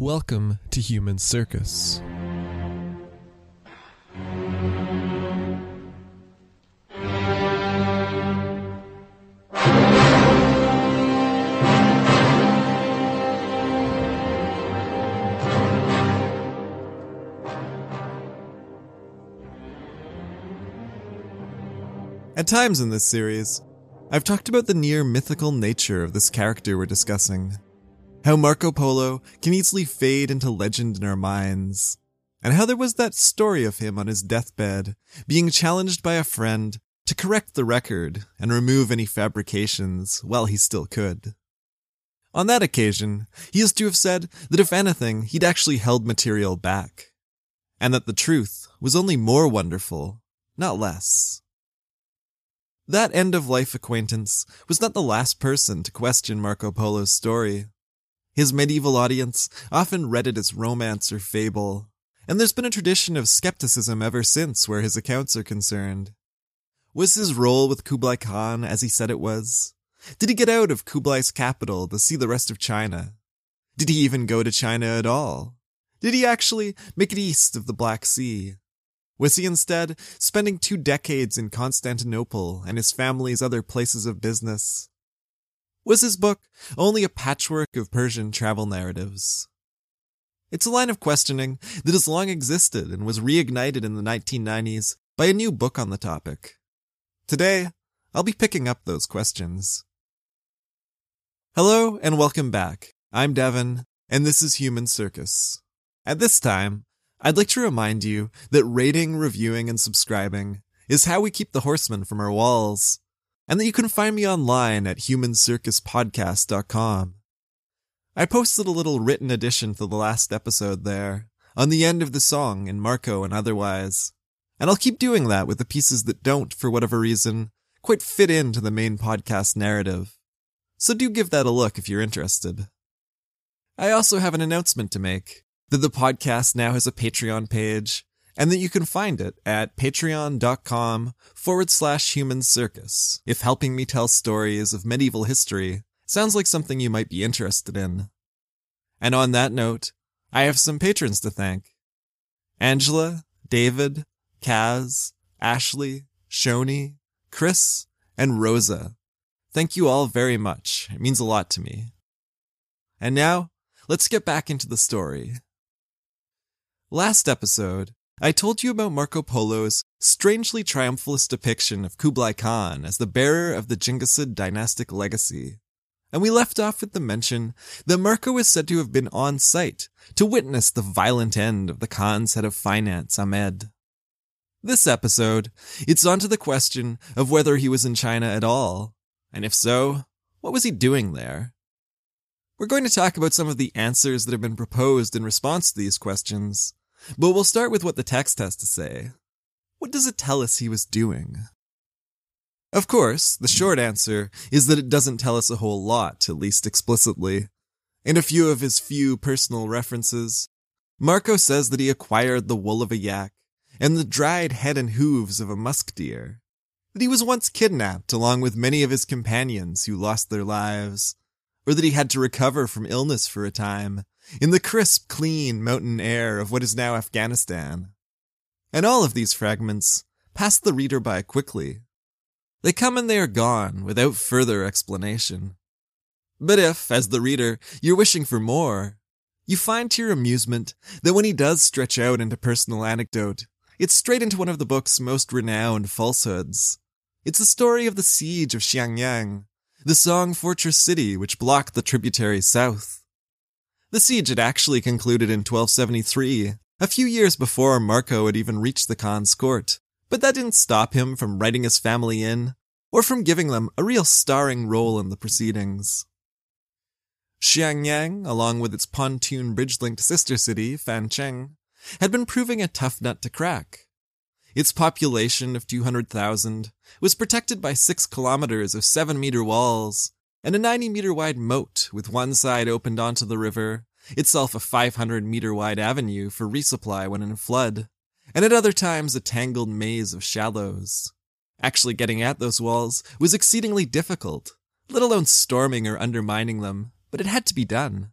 Welcome to Human Circus. At times in this series, I've talked about the near mythical nature of this character we're discussing. How Marco Polo can easily fade into legend in our minds, and how there was that story of him on his deathbed being challenged by a friend to correct the record and remove any fabrications while he still could. On that occasion, he is to have said that if anything, he'd actually held material back, and that the truth was only more wonderful, not less. That end of life acquaintance was not the last person to question Marco Polo's story. His medieval audience often read it as romance or fable, and there's been a tradition of skepticism ever since where his accounts are concerned. Was his role with Kublai Khan as he said it was? Did he get out of Kublai's capital to see the rest of China? Did he even go to China at all? Did he actually make it east of the Black Sea? Was he instead spending two decades in Constantinople and his family's other places of business? Was his book only a patchwork of Persian travel narratives? It's a line of questioning that has long existed and was reignited in the 1990s by a new book on the topic. Today, I'll be picking up those questions. Hello and welcome back. I'm Devin, and this is Human Circus. At this time, I'd like to remind you that rating, reviewing, and subscribing is how we keep the horsemen from our walls, and that you can find me online at humancircuspodcast.com. I posted a little written addition to the last episode there, on the end of the song in Marco and otherwise, and I'll keep doing that with the pieces that don't, for whatever reason, quite fit into the main podcast narrative. So do give that a look if you're interested. I also have an announcement to make that the podcast now has a Patreon page and that you can find it at patreon.com forward slash human circus if helping me tell stories of medieval history sounds like something you might be interested in. And on that note, I have some patrons to thank. Angela, David, Kaz, Ashley, Shoni, Chris, and Rosa. Thank you all very much. It means a lot to me. And now, let's get back into the story. Last episode, I told you about Marco Polo's strangely triumphalist depiction of Kublai Khan as the bearer of the Genghisid dynastic legacy. And we left off with the mention that Marco is said to have been on site to witness the violent end of the Khan's head of finance, Ahmed. This episode, it's on to the question of whether he was in China at all, and if so, what was he doing there? We're going to talk about some of the answers that have been proposed in response to these questions, but we'll start with what the text has to say. What does it tell us he was doing? Of course, the short answer is that it doesn't tell us a whole lot, at least explicitly. In a few of his few personal references, Marco says that he acquired the wool of a yak and the dried head and hooves of a musk deer, that he was once kidnapped along with many of his companions who lost their lives, or that he had to recover from illness for a time in the crisp, clean mountain air of what is now Afghanistan. And all of these fragments pass the reader by quickly. They come and they are gone without further explanation. But if, as the reader, you're wishing for more, you find to your amusement that when he does stretch out into personal anecdote, it's straight into one of the book's most renowned falsehoods. It's the story of the siege of Xiangyang, the Song Fortress city which blocked the tributary south. The siege had actually concluded in 1273, a few years before Marco had even reached the Khan's court, but that didn't stop him from writing his family in, or from giving them a real starring role in the proceedings. Xiangyang, along with its pontoon bridge-linked sister city, Fancheng, had been proving a tough nut to crack. Its population of 200,000 was protected by six kilometers of seven meter walls and a 90 meter wide moat with one side opened onto the river, itself a 500 meter wide avenue for resupply when in flood, and at other times a tangled maze of shallows. Actually getting at those walls was exceedingly difficult, let alone storming or undermining them, but it had to be done.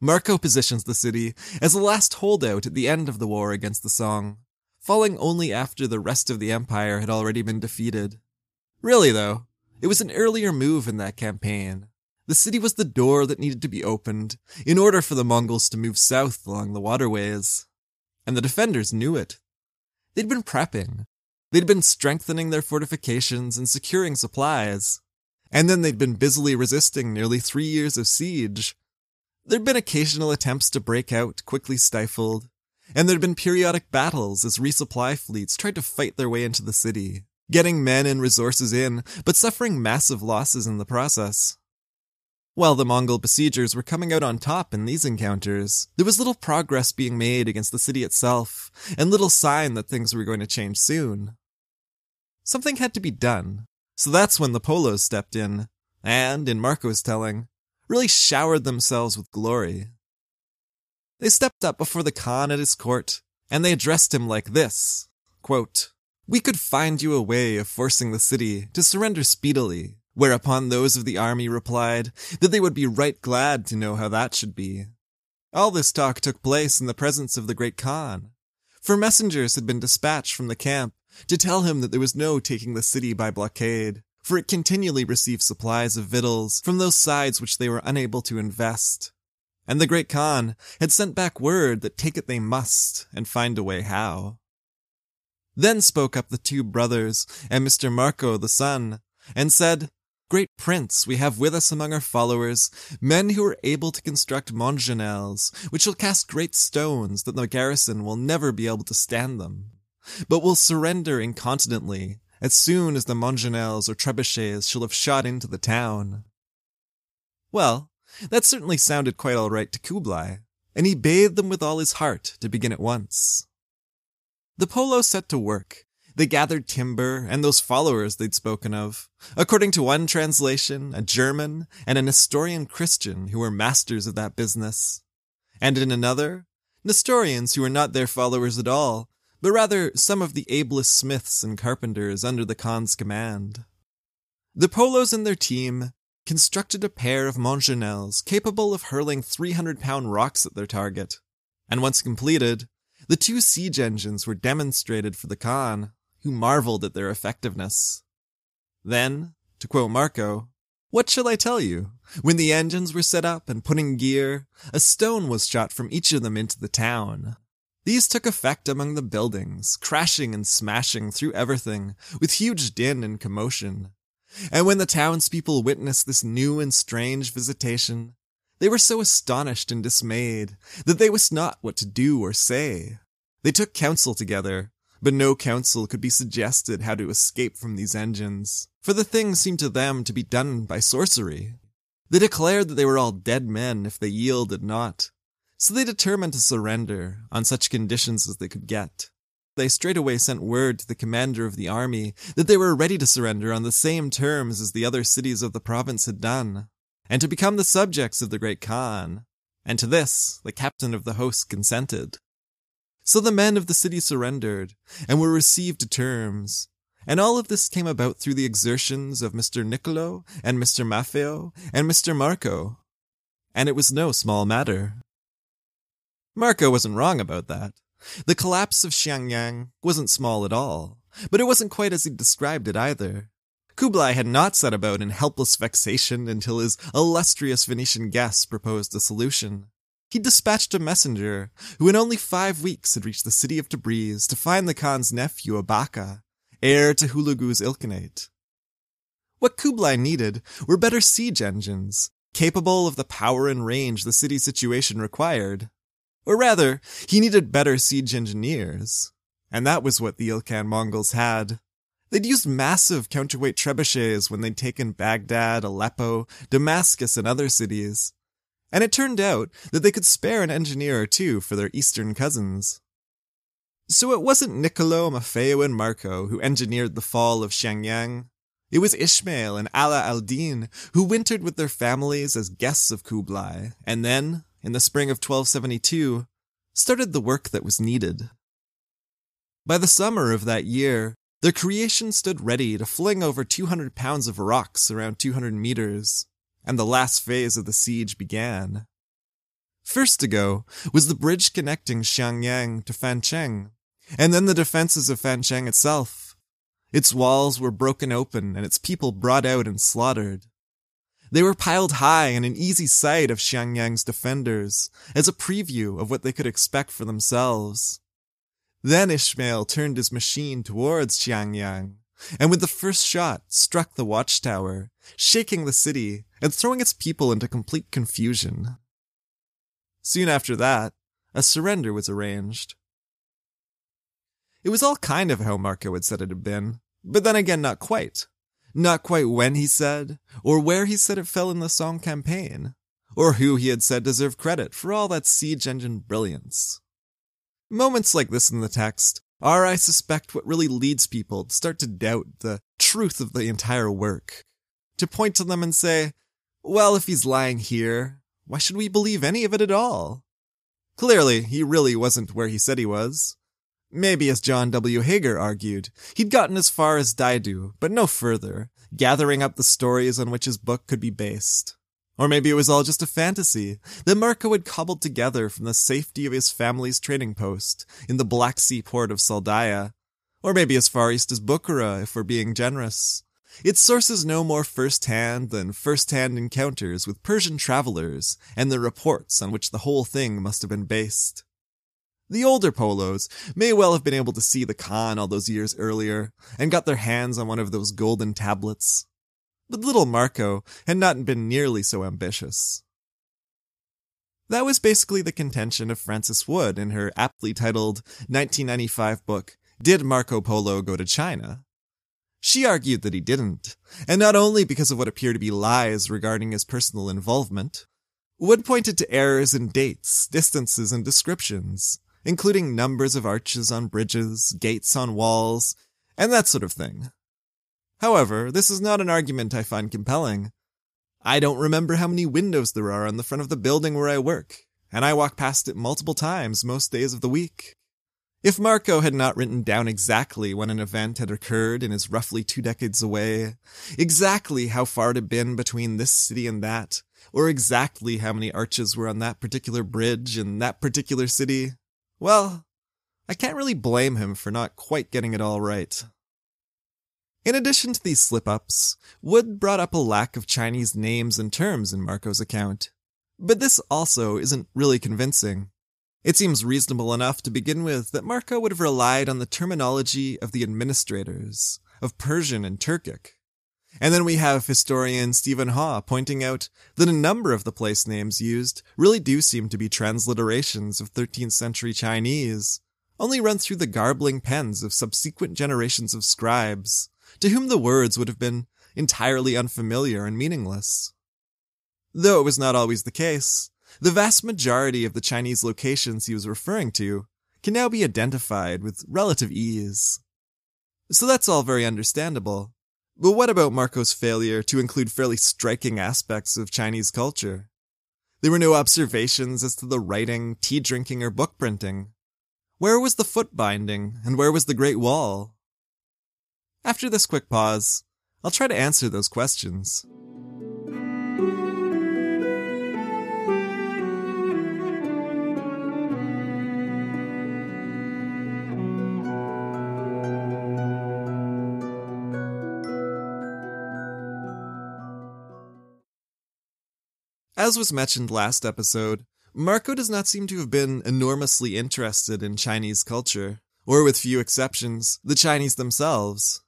Marco positions the city as the last holdout at the end of the war against the Song, falling only after the rest of the empire had already been defeated. Really, though, it was an earlier move in that campaign. The city was the door that needed to be opened in order for the Mongols to move south along the waterways. And the defenders knew it. They'd been prepping. They'd been strengthening their fortifications and securing supplies. And then they'd been busily resisting nearly three years of siege. There'd been occasional attempts to break out, quickly stifled. And there'd been periodic battles as resupply fleets tried to fight their way into the city, getting men and resources in, but suffering massive losses in the process. While the Mongol besiegers were coming out on top in these encounters, there was little progress being made against the city itself, and little sign that things were going to change soon. Something had to be done, so that's when the Polos stepped in, and, in Marco's telling, really showered themselves with glory. They stepped up before the Khan at his court, and they addressed him like this quote, We could find you a way of forcing the city to surrender speedily, Whereupon those of the army replied that they would be right glad to know how that should be. All this talk took place in the presence of the great Khan, for messengers had been dispatched from the camp to tell him that there was no taking the city by blockade, for it continually received supplies of victuals from those sides which they were unable to invest. And the great Khan had sent back word that take it they must, and find a way how. Then spoke up the two brothers and Mr. Marco the son, and said, Great prince, we have with us among our followers men who are able to construct mangonels, which shall cast great stones that the garrison will never be able to stand them, but will surrender incontinently as soon as the mangonels or trebuchets shall have shot into the town. Well, that certainly sounded quite all right to Kublai, and he bade them with all his heart to begin at once. The Polo set to work, they gathered timber and those followers they'd spoken of. According to one translation, a German and an Nestorian Christian who were masters of that business. And in another, Nestorians who were not their followers at all, but rather some of the ablest smiths and carpenters under the Khan's command. The Polos and their team constructed a pair of mangonels capable of hurling 300 pound rocks at their target. And once completed, the two siege engines were demonstrated for the Khan who marveled at their effectiveness. Then, to quote Marco, what shall I tell you? When the engines were set up and put in gear, a stone was shot from each of them into the town. These took effect among the buildings, crashing and smashing through everything with huge din and commotion. And when the townspeople witnessed this new and strange visitation, they were so astonished and dismayed that they wist not what to do or say. They took counsel together but no counsel could be suggested how to escape from these engines, for the thing seemed to them to be done by sorcery. They declared that they were all dead men if they yielded not, so they determined to surrender on such conditions as they could get. They straightway sent word to the commander of the army that they were ready to surrender on the same terms as the other cities of the province had done, and to become the subjects of the great Khan. And to this the captain of the host consented. So the men of the city surrendered, and were received to terms. And all of this came about through the exertions of Mr. Niccolo, and Mr. Maffeo, and Mr. Marco. And it was no small matter. Marco wasn't wrong about that. The collapse of Xiangyang wasn't small at all, but it wasn't quite as he described it either. Kublai had not set about in helpless vexation until his illustrious Venetian guest proposed a solution he dispatched a messenger who in only five weeks had reached the city of Tabriz to find the Khan's nephew Abaka, heir to Hulagu's Ilkhanate. What Kublai needed were better siege engines, capable of the power and range the city situation required. Or rather, he needed better siege engineers. And that was what the Ilkhan Mongols had. They'd used massive counterweight trebuchets when they'd taken Baghdad, Aleppo, Damascus, and other cities, and it turned out that they could spare an engineer or two for their eastern cousins. So it wasn't Niccolo, Maffeo, and Marco who engineered the fall of Xiangyang. It was Ishmael and Ala al-Din who wintered with their families as guests of Kublai, and then, in the spring of 1272, started the work that was needed. By the summer of that year, their creation stood ready to fling over 200 pounds of rocks around 200 meters, and the last phase of the siege began. First to go was the bridge connecting Xiangyang to Fancheng, and then the defenses of Fancheng itself. Its walls were broken open and its people brought out and slaughtered. They were piled high in an easy sight of Xiangyang's defenders, as a preview of what they could expect for themselves. Then Ishmael turned his machine towards Xiangyang, and with the first shot struck the watchtower, shaking the city and throwing its people into complete confusion. Soon after that, a surrender was arranged. It was all kind of how Marco had said it had been, but then again, not quite. Not quite when he said, or where he said it fell in the Song campaign, or who he had said deserved credit for all that siege engine brilliance. Moments like this in the text are, I suspect, what really leads people to start to doubt the truth of the entire work. To point to them and say, well, if he's lying here, why should we believe any of it at all? Clearly, he really wasn't where he said he was. Maybe, as John W. Haeger argued, he'd gotten as far as Daidu, but no further, gathering up the stories on which his book could be based. Or maybe it was all just a fantasy that Marco had cobbled together from the safety of his family's trading post in the Black Sea port of Saldaya. Or maybe as far east as Bukhara, if we're being generous. Its sources no more first-hand than first-hand encounters with Persian travelers and the reports on which the whole thing must have been based. The older Polos may well have been able to see the Khan all those years earlier and got their hands on one of those golden tablets. But little Marco had not been nearly so ambitious. That was basically the contention of Frances Wood in her aptly titled 1995 book, Did Marco Polo Go to China? She argued that he didn't, and not only because of what appear to be lies regarding his personal involvement. Wood pointed to errors in dates, distances, and descriptions, including numbers of arches on bridges, gates on walls, and that sort of thing. However, this is not an argument I find compelling. I don't remember how many windows there are on the front of the building where I work, and I walk past it multiple times most days of the week. If Marco had not written down exactly when an event had occurred and is roughly two decades away, exactly how far it had been between this city and that, or exactly how many arches were on that particular bridge in that particular city, well, I can't really blame him for not quite getting it all right. In addition to these slip ups, Wood brought up a lack of Chinese names and terms in Marco's account. But this also isn't really convincing. It seems reasonable enough to begin with that Marco would have relied on the terminology of the administrators, of Persian and Turkic. And then we have historian Stephen Haw pointing out that a number of the place names used really do seem to be transliterations of 13th century Chinese, only run through the garbling pens of subsequent generations of scribes, to whom the words would have been entirely unfamiliar and meaningless. Though it was not always the case, the vast majority of the Chinese locations he was referring to can now be identified with relative ease. So that's all very understandable. But what about Marco's failure to include fairly striking aspects of Chinese culture? There were no observations as to the writing, tea drinking, or book printing. Where was the foot binding, and where was the Great Wall? After this quick pause, I'll try to answer those questions. As was mentioned last episode, Marco does not seem to have been enormously interested in Chinese culture, or with few exceptions, the Chinese themselves.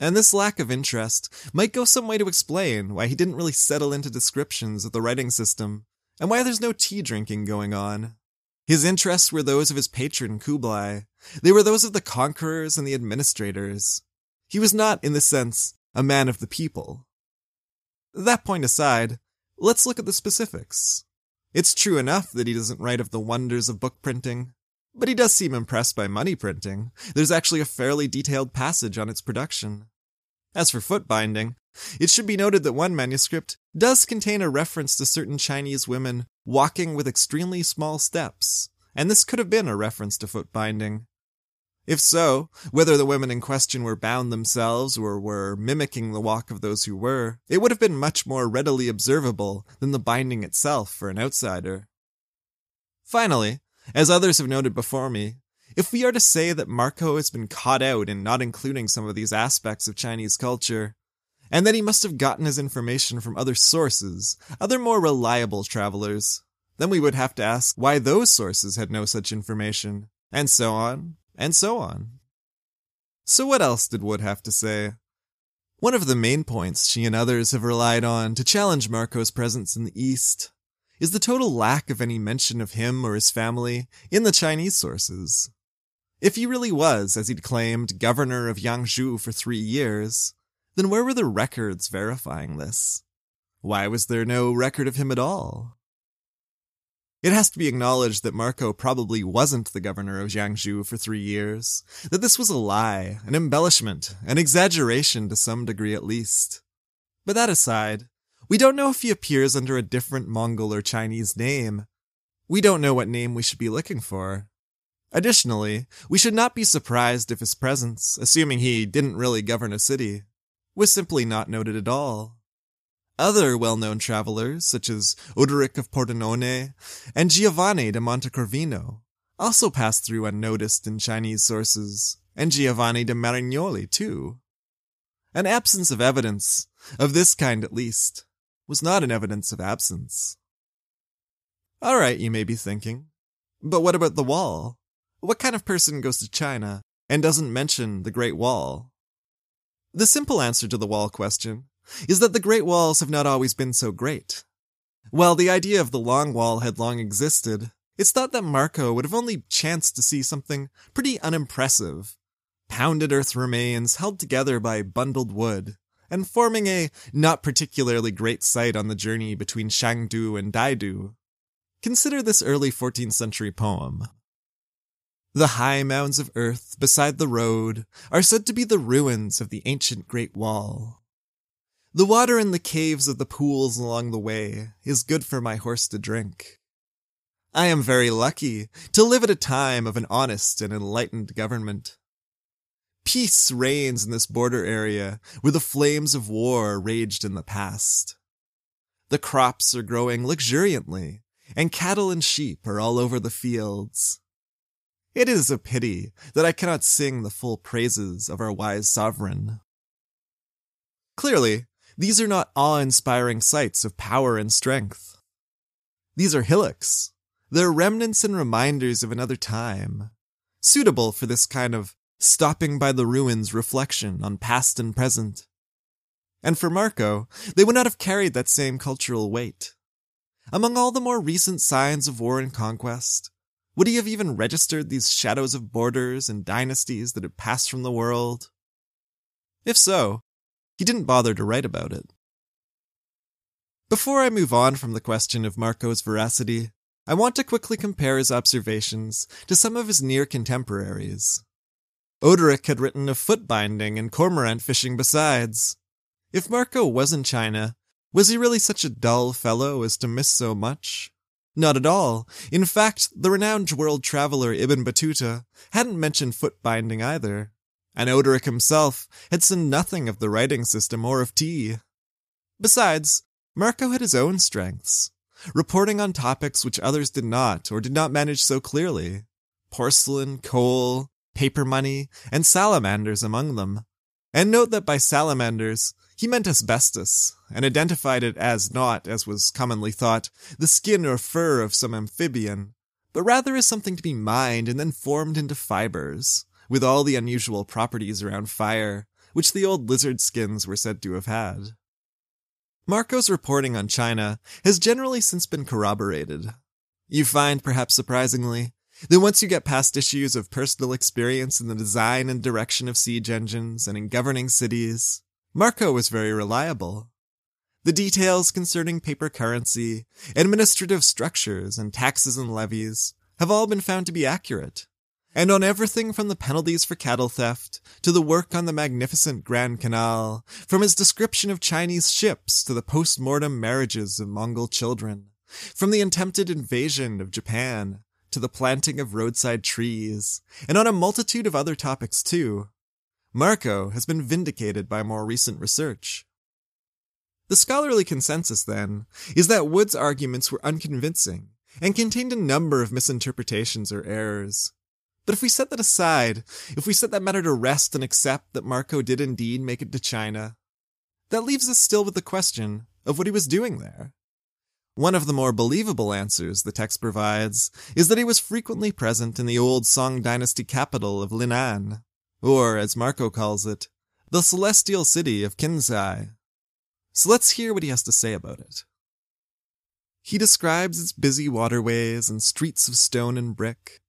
And this lack of interest might go some way to explain why he didn't really settle into descriptions of the writing system, and why there's no tea drinking going on. His interests were those of his patron Kublai. They were those of the conquerors and the administrators. He was not, in this sense, a man of the people. That point aside, let's look at the specifics. It's true enough that he doesn't write of the wonders of book printing, but he does seem impressed by money printing. There's actually a fairly detailed passage on its production. As for foot binding, it should be noted that one manuscript does contain a reference to certain Chinese women walking with extremely small steps, and this could have been a reference to foot binding. If so, whether the women in question were bound themselves or were mimicking the walk of those who were, it would have been much more readily observable than the binding itself for an outsider. Finally, as others have noted before me, if we are to say that Marco has been caught out in not including some of these aspects of Chinese culture, and that he must have gotten his information from other sources, other more reliable travelers, then we would have to ask why those sources had no such information, and so on, and so on. So what else did Wood have to say? One of the main points she and others have relied on to challenge Marco's presence in the East is the total lack of any mention of him or his family in the Chinese sources. If he really was, as he'd claimed, governor of Yangzhou for three years, then where were the records verifying this? Why was there no record of him at all? It has to be acknowledged that Marco probably wasn't the governor of Jiangsu for three years, that this was a lie, an embellishment, an exaggeration to some degree at least. But that aside, we don't know if he appears under a different Mongol or Chinese name. We don't know what name we should be looking for. Additionally, we should not be surprised if his presence, assuming he didn't really govern a city, was simply not noted at all. Other well-known travelers, such as Odoric of Pordenone and Giovanni de Montecorvino, also passed through unnoticed in Chinese sources, and Giovanni de Marignoli too. An absence of evidence, of this kind at least, was not an evidence of absence. Alright, you may be thinking. But what about the wall? What kind of person goes to China and doesn't mention the Great Wall? The simple answer to the wall question is that the Great Walls have not always been so great. While the idea of the Long Wall had long existed, it's thought that Marco would have only chanced to see something pretty unimpressive. Pounded earth remains held together by bundled wood, and forming a not particularly great sight on the journey between Shangdu and Daidu. Consider this early 14th century poem. The high mounds of earth beside the road are said to be the ruins of the ancient Great Wall. The water in the caves of the pools along the way is good for my horse to drink. I am very lucky to live at a time of an honest and enlightened government. Peace reigns in this border area where the flames of war raged in the past. The crops are growing luxuriantly, and cattle and sheep are all over the fields. It is a pity that I cannot sing the full praises of our wise sovereign. Clearly, these are not awe-inspiring sights of power and strength. These are hillocks. They're remnants and reminders of another time, suitable for this kind of stopping by the ruins reflection on past and present. And for Marco, they would not have carried that same cultural weight. Among all the more recent signs of war and conquest, would he have even registered these shadows of borders and dynasties that had passed from the world? If so, he didn't bother to write about it. Before I move on from the question of Marco's veracity, I want to quickly compare his observations to some of his near contemporaries. Odoric had written of foot binding and cormorant fishing besides. If Marco was in China, was he really such a dull fellow as to miss so much? Not at all. In fact, the renowned world traveler Ibn Battuta hadn't mentioned foot binding either and Odoric himself had seen nothing of the writing system or of tea. Besides, Marco had his own strengths, reporting on topics which others did not or did not manage so clearly. Porcelain, coal, paper money, and salamanders among them. And note that by salamanders, he meant asbestos, and identified it as not, as was commonly thought, the skin or fur of some amphibian, but rather as something to be mined and then formed into fibers with all the unusual properties around fire, which the old lizard skins were said to have had. Marco's reporting on China has generally since been corroborated. You find, perhaps surprisingly, that once you get past issues of personal experience in the design and direction of siege engines and in governing cities, Marco was very reliable. The details concerning paper currency, administrative structures, and taxes and levies have all been found to be accurate, and on everything from the penalties for cattle theft to the work on the magnificent Grand Canal, from his description of Chinese ships to the post-mortem marriages of Mongol children, from the attempted invasion of Japan to the planting of roadside trees, and on a multitude of other topics too. Marco has been vindicated by more recent research. The scholarly consensus, then, is that Wood's arguments were unconvincing and contained a number of misinterpretations or errors. But if we set that aside, if we set that matter to rest and accept that Marco did indeed make it to China, that leaves us still with the question of what he was doing there. One of the more believable answers the text provides is that he was frequently present in the old Song dynasty capital of Linan, or as Marco calls it, the celestial city of Kinzai. So let's hear what he has to say about it. He describes its busy waterways and streets of stone and brick,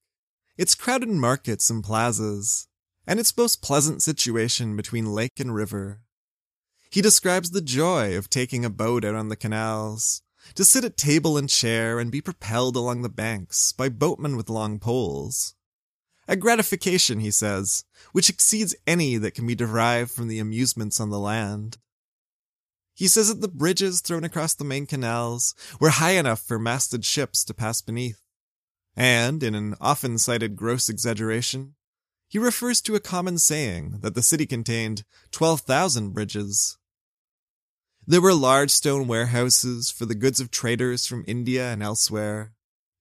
its crowded markets and plazas, and its most pleasant situation between lake and river. He describes the joy of taking a boat out on the canals, to sit at table and chair and be propelled along the banks by boatmen with long poles. A gratification, he says, which exceeds any that can be derived from the amusements on the land. He says that the bridges thrown across the main canals were high enough for masted ships to pass beneath. And, in an often cited gross exaggeration, he refers to a common saying that the city contained 12,000 bridges. There were large stone warehouses for the goods of traders from India and elsewhere,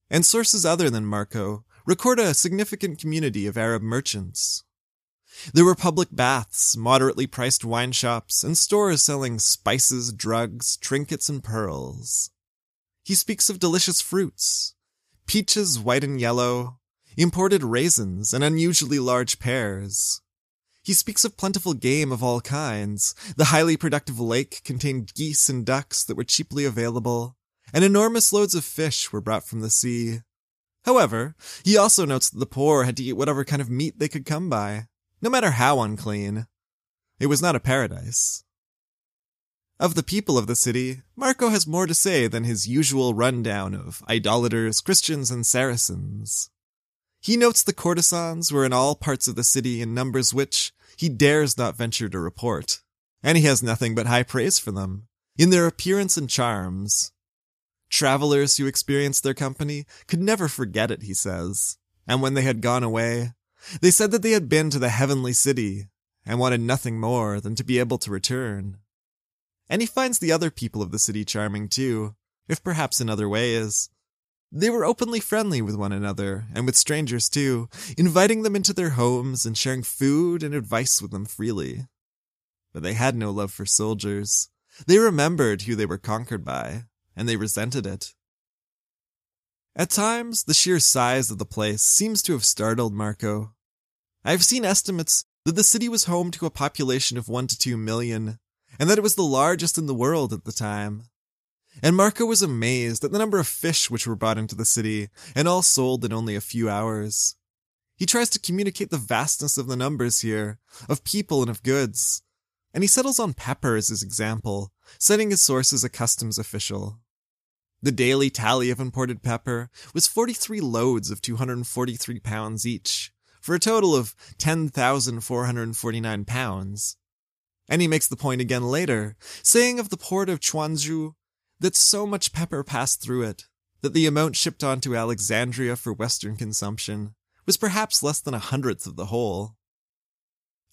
and sources other than Marco record a significant community of Arab merchants. There were public baths, moderately priced wine shops, and stores selling spices, drugs, trinkets, and pearls. He speaks of delicious fruits, peaches white and yellow, imported raisins, and unusually large pears. He speaks of plentiful game of all kinds. The highly productive lake contained geese and ducks that were cheaply available, and enormous loads of fish were brought from the sea. However, he also notes that the poor had to eat whatever kind of meat they could come by, no matter how unclean. It was not a paradise. Of the people of the city, Marco has more to say than his usual rundown of idolaters, Christians, and Saracens. He notes the courtesans were in all parts of the city in numbers which he dares not venture to report, and he has nothing but high praise for them, in their appearance and charms. Travelers who experienced their company could never forget it, he says, and when they had gone away, they said that they had been to the heavenly city and wanted nothing more than to be able to return. And he finds the other people of the city charming too, if perhaps in other ways. They were openly friendly with one another, and with strangers too, inviting them into their homes and sharing food and advice with them freely. But they had no love for soldiers. They remembered who they were conquered by, and they resented it. At times, the sheer size of the place seems to have startled Marco. I've seen estimates that the city was home to a population of one to two million, and that it was the largest in the world at the time and Marco was amazed at the number of fish which were brought into the city, and all sold in only a few hours. He tries to communicate the vastness of the numbers here, of people and of goods, and he settles on pepper as his example, citing his source as a customs official. The daily tally of imported pepper was 43 loads of 243 pounds each, for a total of 10,449 pounds. And he makes the point again later, saying of the port of Quanzhou that so much pepper passed through it that the amount shipped on to Alexandria for Western consumption was perhaps less than a hundredth of the whole.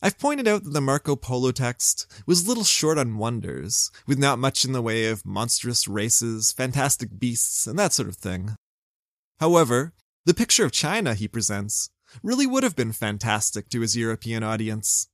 I've pointed out that the Marco Polo text was little short on wonders, with not much in the way of monstrous races, fantastic beasts, and that sort of thing. However, the picture of China he presents really would have been fantastic to his European audience.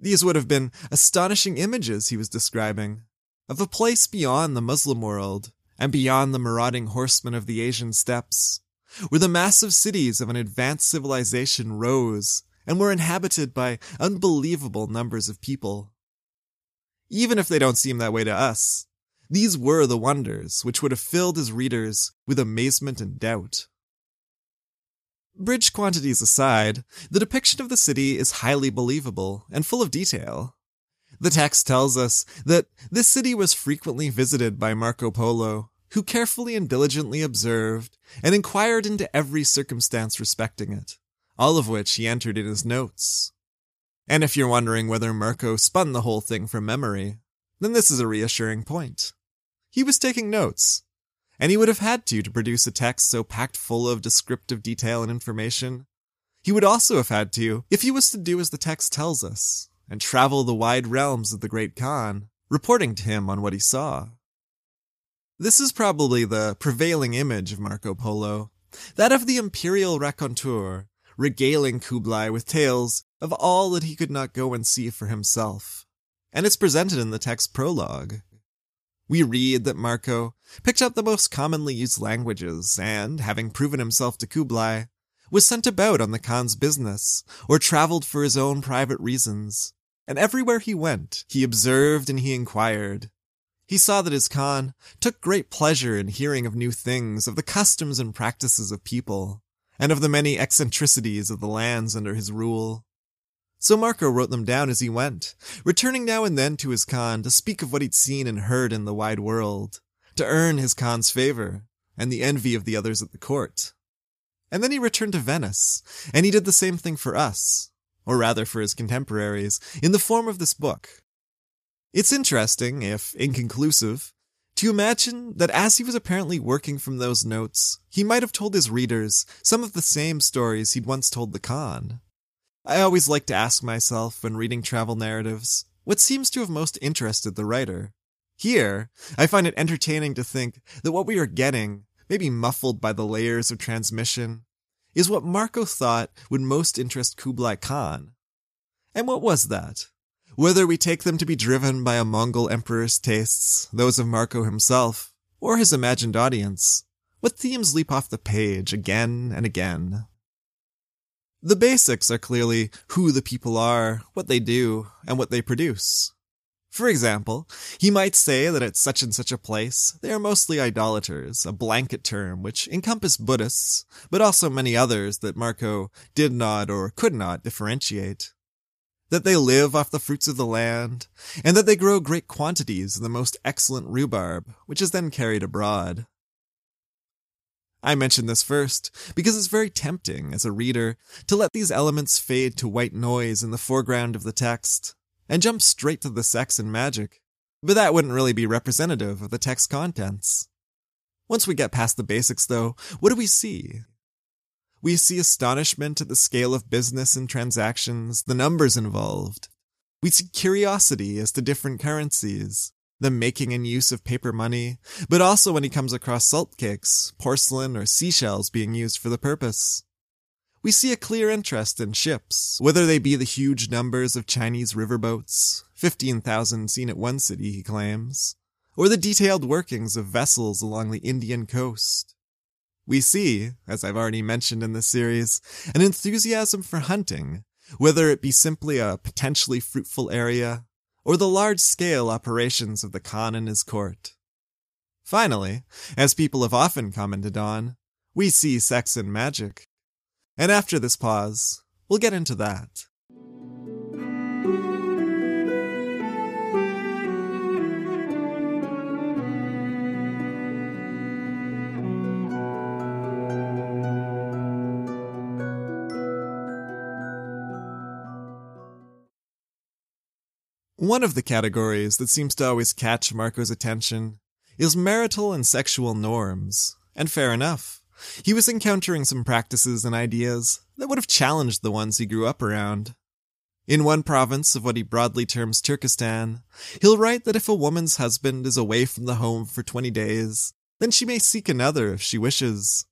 These would have been astonishing images he was describing, of a place beyond the Muslim world and beyond the marauding horsemen of the Asian steppes, where the massive cities of an advanced civilization rose and were inhabited by unbelievable numbers of people. Even if they don't seem that way to us, these were the wonders which would have filled his readers with amazement and doubt. Bridge quantities aside, the depiction of the city is highly believable and full of detail. The text tells us that this city was frequently visited by Marco Polo, who carefully and diligently observed and inquired into every circumstance respecting it, all of which he entered in his notes. And if you're wondering whether Marco spun the whole thing from memory, then this is a reassuring point. He was taking notes, and he would have had to to produce a text so packed full of descriptive detail and information. He would also have had to if he was to do as the text tells us, and travel the wide realms of the great Khan, reporting to him on what he saw. This is probably the prevailing image of Marco Polo, that of the imperial raconteur, regaling Kublai with tales of all that he could not go and see for himself. And it's presented in the text prologue. We read that Marco picked up the most commonly used languages and, having proven himself to Kublai, was sent about on the Khan's business or traveled for his own private reasons. And everywhere he went, he observed and he inquired. He saw that his Khan took great pleasure in hearing of new things, of the customs and practices of people, and of the many eccentricities of the lands under his rule. So Marco wrote them down as he went, returning now and then to his Khan to speak of what he'd seen and heard in the wide world, to earn his Khan's favor and the envy of the others at the court. And then he returned to Venice, and he did the same thing for us, or rather for his contemporaries, in the form of this book. It's interesting, if inconclusive, to imagine that as he was apparently working from those notes, he might have told his readers some of the same stories he'd once told the Khan. I always like to ask myself when reading travel narratives, what seems to have most interested the writer? Here, I find it entertaining to think that what we are getting, maybe muffled by the layers of transmission, is what Marco thought would most interest Kublai Khan. And what was that? Whether we take them to be driven by a Mongol emperor's tastes, those of Marco himself, or his imagined audience, what themes leap off the page again and again? The basics are clearly who the people are, what they do, and what they produce. For example, he might say that at such and such a place, they are mostly idolaters, a blanket term which encompassed Buddhists, but also many others that Marco did not or could not differentiate. That they live off the fruits of the land, and that they grow great quantities of the most excellent rhubarb, which is then carried abroad. I mention this first because it's very tempting as a reader to let these elements fade to white noise in the foreground of the text and jump straight to the sex and magic. But that wouldn't really be representative of the text contents. Once we get past the basics though, what do we see? We see astonishment at the scale of business and transactions, the numbers involved. We see curiosity as to different currencies, the making and use of paper money, but also when he comes across salt cakes, porcelain, or seashells being used for the purpose. We see a clear interest in ships, whether they be the huge numbers of Chinese riverboats, 15,000 seen at one city, he claims, or the detailed workings of vessels along the Indian coast. We see, as I've already mentioned in this series, an enthusiasm for hunting, whether it be simply a potentially fruitful area or the large scale operations of the Khan and his court. Finally, as people have often commented on, we see sex and magic. And after this pause, we'll get into that. One of the categories that seems to always catch Marco's attention is marital and sexual norms. And fair enough. He was encountering some practices and ideas that would have challenged the ones he grew up around. In one province of what he broadly terms Turkestan, he'll write that if a woman's husband is away from the home for 20 days, then she may seek another if she wishes.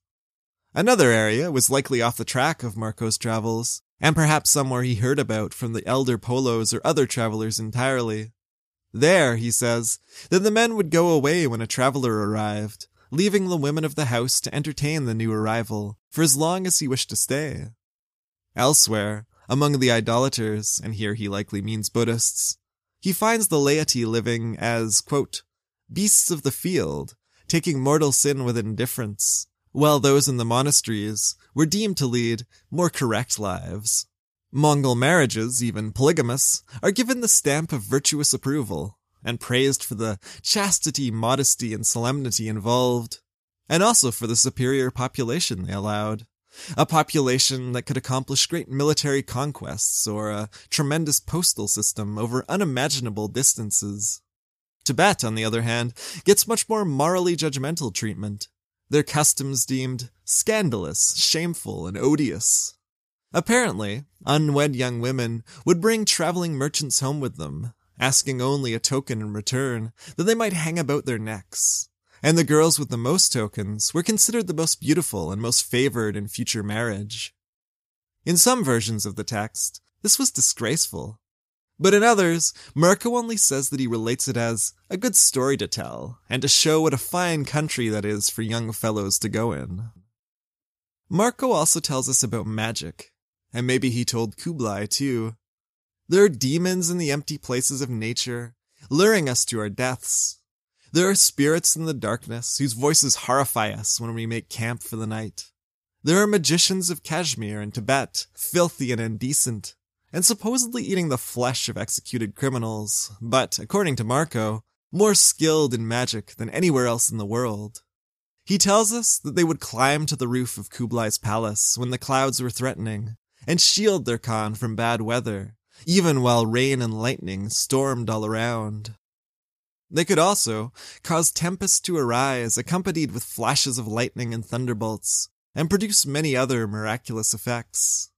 Another area was likely off the track of Marco's travels, and perhaps somewhere he heard about from the elder Polos or other travelers entirely. There, he says, that the men would go away when a traveler arrived, leaving the women of the house to entertain the new arrival for as long as he wished to stay. Elsewhere, among the idolaters, and here he likely means Buddhists, he finds the laity living as, quote, beasts of the field, taking mortal sin with indifference, while those in the monasteries were deemed to lead more correct lives. Mongol marriages, even polygamous, are given the stamp of virtuous approval and praised for the chastity, modesty, and solemnity involved, and also for the superior population they allowed. A population that could accomplish great military conquests or a tremendous postal system over unimaginable distances. Tibet, on the other hand, gets much more morally judgmental treatment, their customs deemed scandalous, shameful, and odious. Apparently, unwed young women would bring traveling merchants home with them, asking only a token in return that they might hang about their necks, and the girls with the most tokens were considered the most beautiful and most favored in future marriage. In some versions of the text, this was disgraceful. But in others, Marco only says that he relates it as a good story to tell and to show what a fine country that is for young fellows to go in. Marco also tells us about magic, and maybe he told Kublai too. There are demons in the empty places of nature, luring us to our deaths. There are spirits in the darkness whose voices horrify us when we make camp for the night. There are magicians of Kashmir and Tibet, filthy and indecent, and supposedly eating the flesh of executed criminals, but, according to Marco, more skilled in magic than anywhere else in the world. He tells us that they would climb to the roof of Kublai's palace when the clouds were threatening, and shield their Khan from bad weather, even while rain and lightning stormed all around. They could also cause tempests to arise accompanied with flashes of lightning and thunderbolts, and produce many other miraculous effects.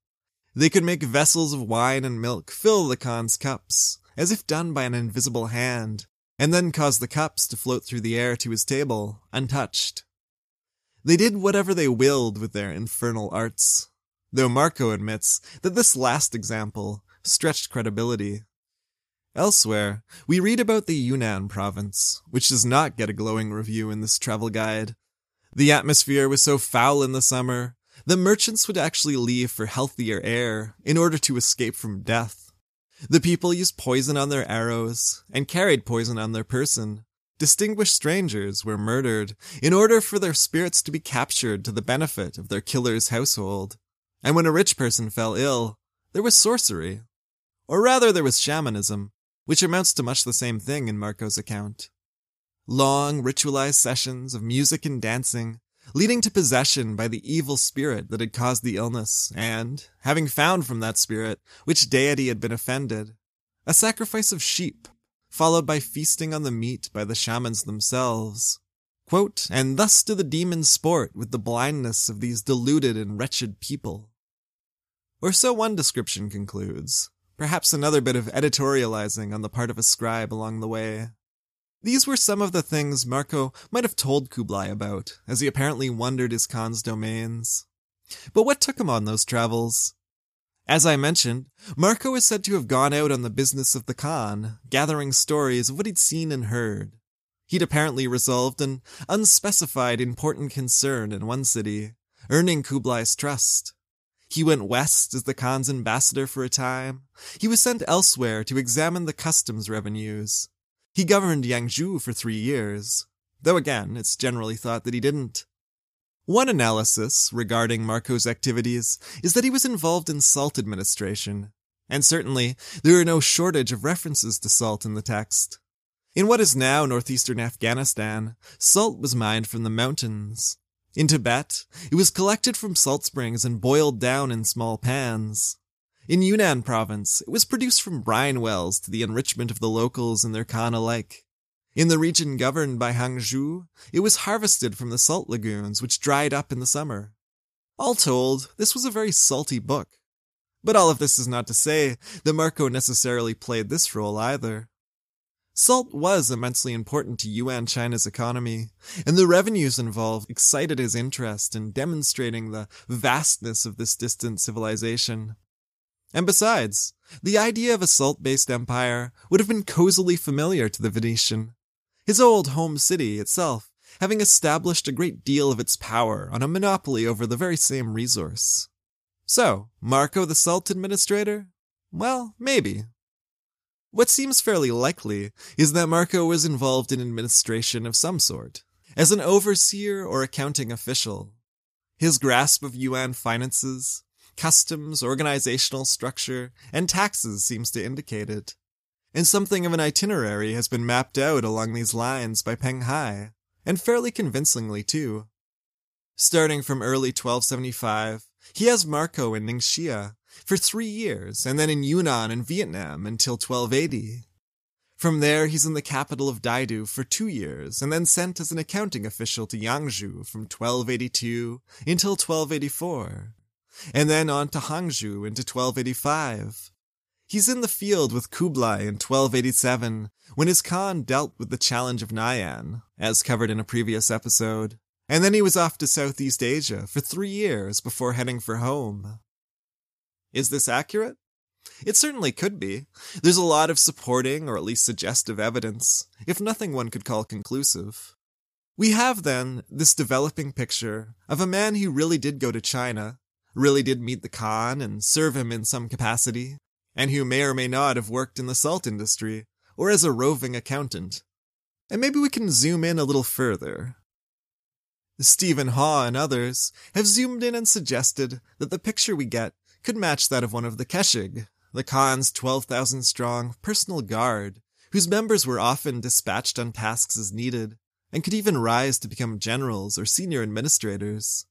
They could make vessels of wine and milk fill the Khan's cups, as if done by an invisible hand, and then cause the cups to float through the air to his table, untouched. They did whatever they willed with their infernal arts, though Marco admits that this last example stretched credibility. Elsewhere, we read about the Yunnan province, which does not get a glowing review in this travel guide. The atmosphere was so foul in the summer, the merchants would actually leave for healthier air in order to escape from death. The people used poison on their arrows and carried poison on their person. Distinguished strangers were murdered in order for their spirits to be captured to the benefit of their killer's household. And when a rich person fell ill, there was sorcery. Or rather, there was shamanism, which amounts to much the same thing in Marco's account. Long, ritualized sessions of music and dancing, leading to possession by the evil spirit that had caused the illness, and, having found from that spirit which deity had been offended, a sacrifice of sheep, followed by feasting on the meat by the shamans themselves. Quote, and thus do the demons sport with the blindness of these deluded and wretched people. Or so one description concludes, perhaps another bit of editorializing on the part of a scribe along the way. These were some of the things Marco might have told Kublai about, as he apparently wandered his Khan's domains. But what took him on those travels? As I mentioned, Marco is said to have gone out on the business of the Khan, gathering stories of what he'd seen and heard. He'd apparently resolved an unspecified important concern in one city, earning Kublai's trust. He went west as the Khan's ambassador for a time. He was sent elsewhere to examine the customs revenues. He governed Yangzhou for three years, though again, it's generally thought that he didn't. One analysis regarding Marco's activities is that he was involved in salt administration, and certainly there are no shortage of references to salt in the text. In what is now northeastern Afghanistan, salt was mined from the mountains. In Tibet, it was collected from salt springs and boiled down in small pans. In Yunnan province, it was produced from brine wells to the enrichment of the locals and their Khan alike. In the region governed by Hangzhou, it was harvested from the salt lagoons which dried up in the summer. All told, this was a very salty book. But all of this is not to say that Marco necessarily played this role either. Salt was immensely important to Yuan China's economy, and the revenues involved excited his interest in demonstrating the vastness of this distant civilization. And besides, the idea of a salt-based empire would have been cozily familiar to the Venetian. His old home city itself having established a great deal of its power on a monopoly over the very same resource. So, Marco the Salt Administrator? Well, maybe. What seems fairly likely is that Marco was involved in administration of some sort, as an overseer or accounting official. His grasp of Yuan finances, customs, organizational structure, and taxes seems to indicate it. And something of an itinerary has been mapped out along these lines by Peng Hai, and fairly convincingly too. Starting from early 1275, he has Marco in Ningxia for three years, and then in Yunnan and Vietnam until 1280. From there, he's in the capital of Daidu for two years, and then sent as an accounting official to Yangzhou from 1282 until 1284 and then on to Hangzhou into 1285. He's in the field with Kublai in 1287 when his Khan dealt with the challenge of Nayan, as covered in a previous episode, and then he was off to Southeast Asia for three years before heading for home. Is this accurate? It certainly could be. There's a lot of supporting or at least suggestive evidence, if nothing one could call conclusive. We have then this developing picture of a man who really did go to China, really did meet the Khan and serve him in some capacity, and who may or may not have worked in the salt industry or as a roving accountant. And maybe we can zoom in a little further. Stephen Haw and others have zoomed in and suggested that the picture we get could match that of one of the Keshig, the Khan's 12,000 strong personal guard, whose members were often dispatched on tasks as needed, and could even rise to become generals or senior administrators.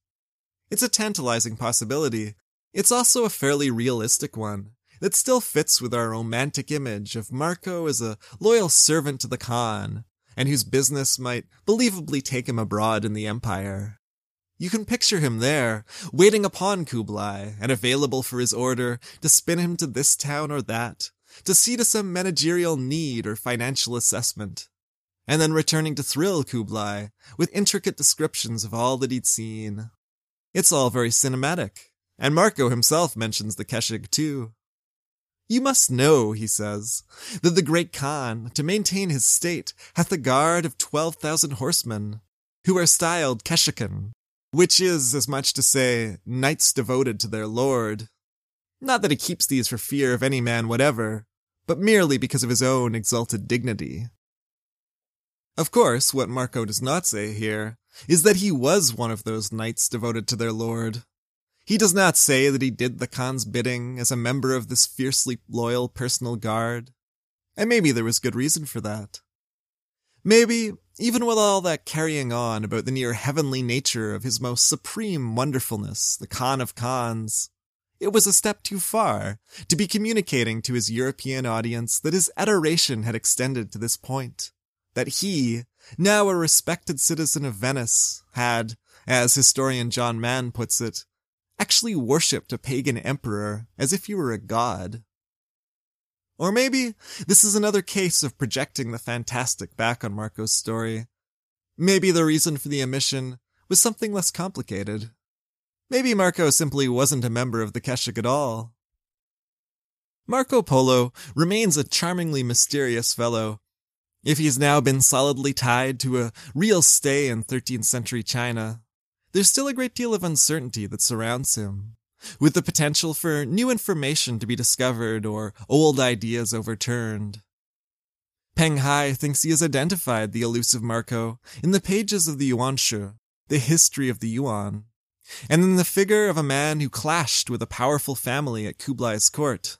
It's a tantalizing possibility. It's also a fairly realistic one, that still fits with our romantic image of Marco as a loyal servant to the Khan, and whose business might believably take him abroad in the empire. You can picture him there, waiting upon Kublai, and available for his order to spin him to this town or that, to see to some managerial need or financial assessment, and then returning to thrill Kublai with intricate descriptions of all that he'd seen. It's all very cinematic, and Marco himself mentions the Keshig too. You must know, he says, that the great Khan, to maintain his state, hath a guard of twelve thousand horsemen, who are styled Keshikan, which is as much to say knights devoted to their lord. Not that he keeps these for fear of any man whatever, but merely because of his own exalted dignity. Of course, what Marco does not say here is that he was one of those knights devoted to their lord, he does not say that he did the Khan's bidding as a member of this fiercely loyal personal guard. And maybe there was good reason for that. Maybe, even with all that carrying on about the near heavenly nature of his most supreme wonderfulness, the Khan of Khans, it was a step too far to be communicating to his European audience that his adoration had extended to this point. That he, now a respected citizen of Venice, had, as historian John Man puts it, actually worshipped a pagan emperor as if he were a god. Or maybe this is another case of projecting the fantastic back on Marco's story. Maybe the reason for the omission was something less complicated. Maybe Marco simply wasn't a member of the Keshik at all. Marco Polo remains a charmingly mysterious fellow. If he's now been solidly tied to a real stay in 13th century China, there's still a great deal of uncertainty that surrounds him, with the potential for new information to be discovered or old ideas overturned. Peng Hai thinks he has identified the elusive Marco in the pages of the Yuan Shi, the history of the Yuan, and in the figure of a man who clashed with a powerful family at Kublai's court.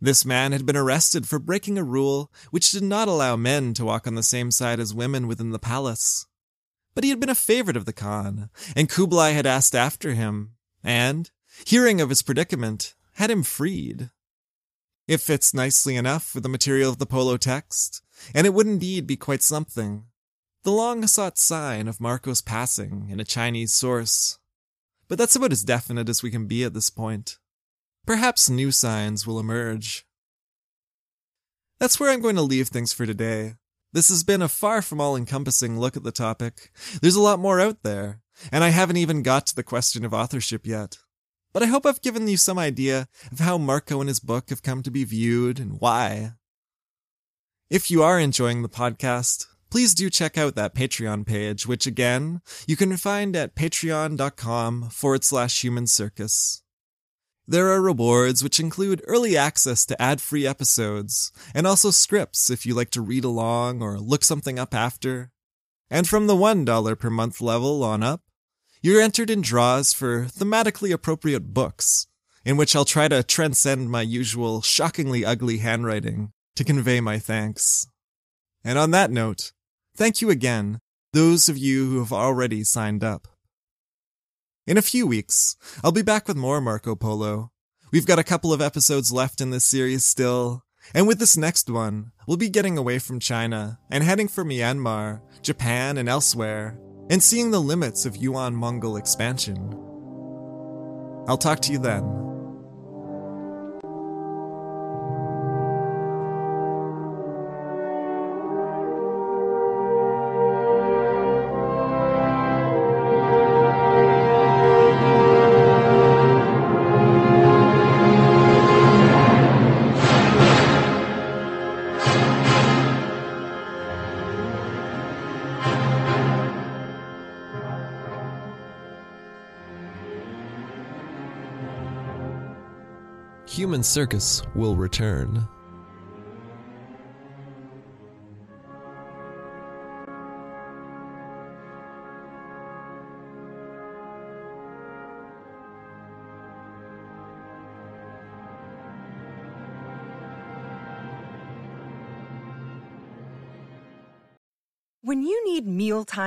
This man had been arrested for breaking a rule which did not allow men to walk on the same side as women within the palace. But he had been a favorite of the Khan, and Kublai had asked after him, and, hearing of his predicament, had him freed. It fits nicely enough with the material of the Polo text, and it would indeed be quite something. The long sought sign of Marco's passing in a Chinese source. But that's about as definite as we can be at this point. Perhaps new signs will emerge. That's where I'm going to leave things for today. This has been a far from all encompassing look at the topic. There's a lot more out there, and I haven't even got to the question of authorship yet. But I hope I've given you some idea of how Marco and his book have come to be viewed and why. If you are enjoying the podcast, please do check out that Patreon page, which again, you can find at patreon.com forward slash human circus. There are rewards which include early access to ad free episodes, and also scripts if you like to read along or look something up after. And from the $1 per month level on up, you're entered in draws for thematically appropriate books, in which I'll try to transcend my usual shockingly ugly handwriting to convey my thanks. And on that note, thank you again, those of you who have already signed up. In a few weeks, I'll be back with more Marco Polo. We've got a couple of episodes left in this series still, and with this next one, we'll be getting away from China and heading for Myanmar, Japan, and elsewhere, and seeing the limits of Yuan Mongol expansion. I'll talk to you then. Circus will return.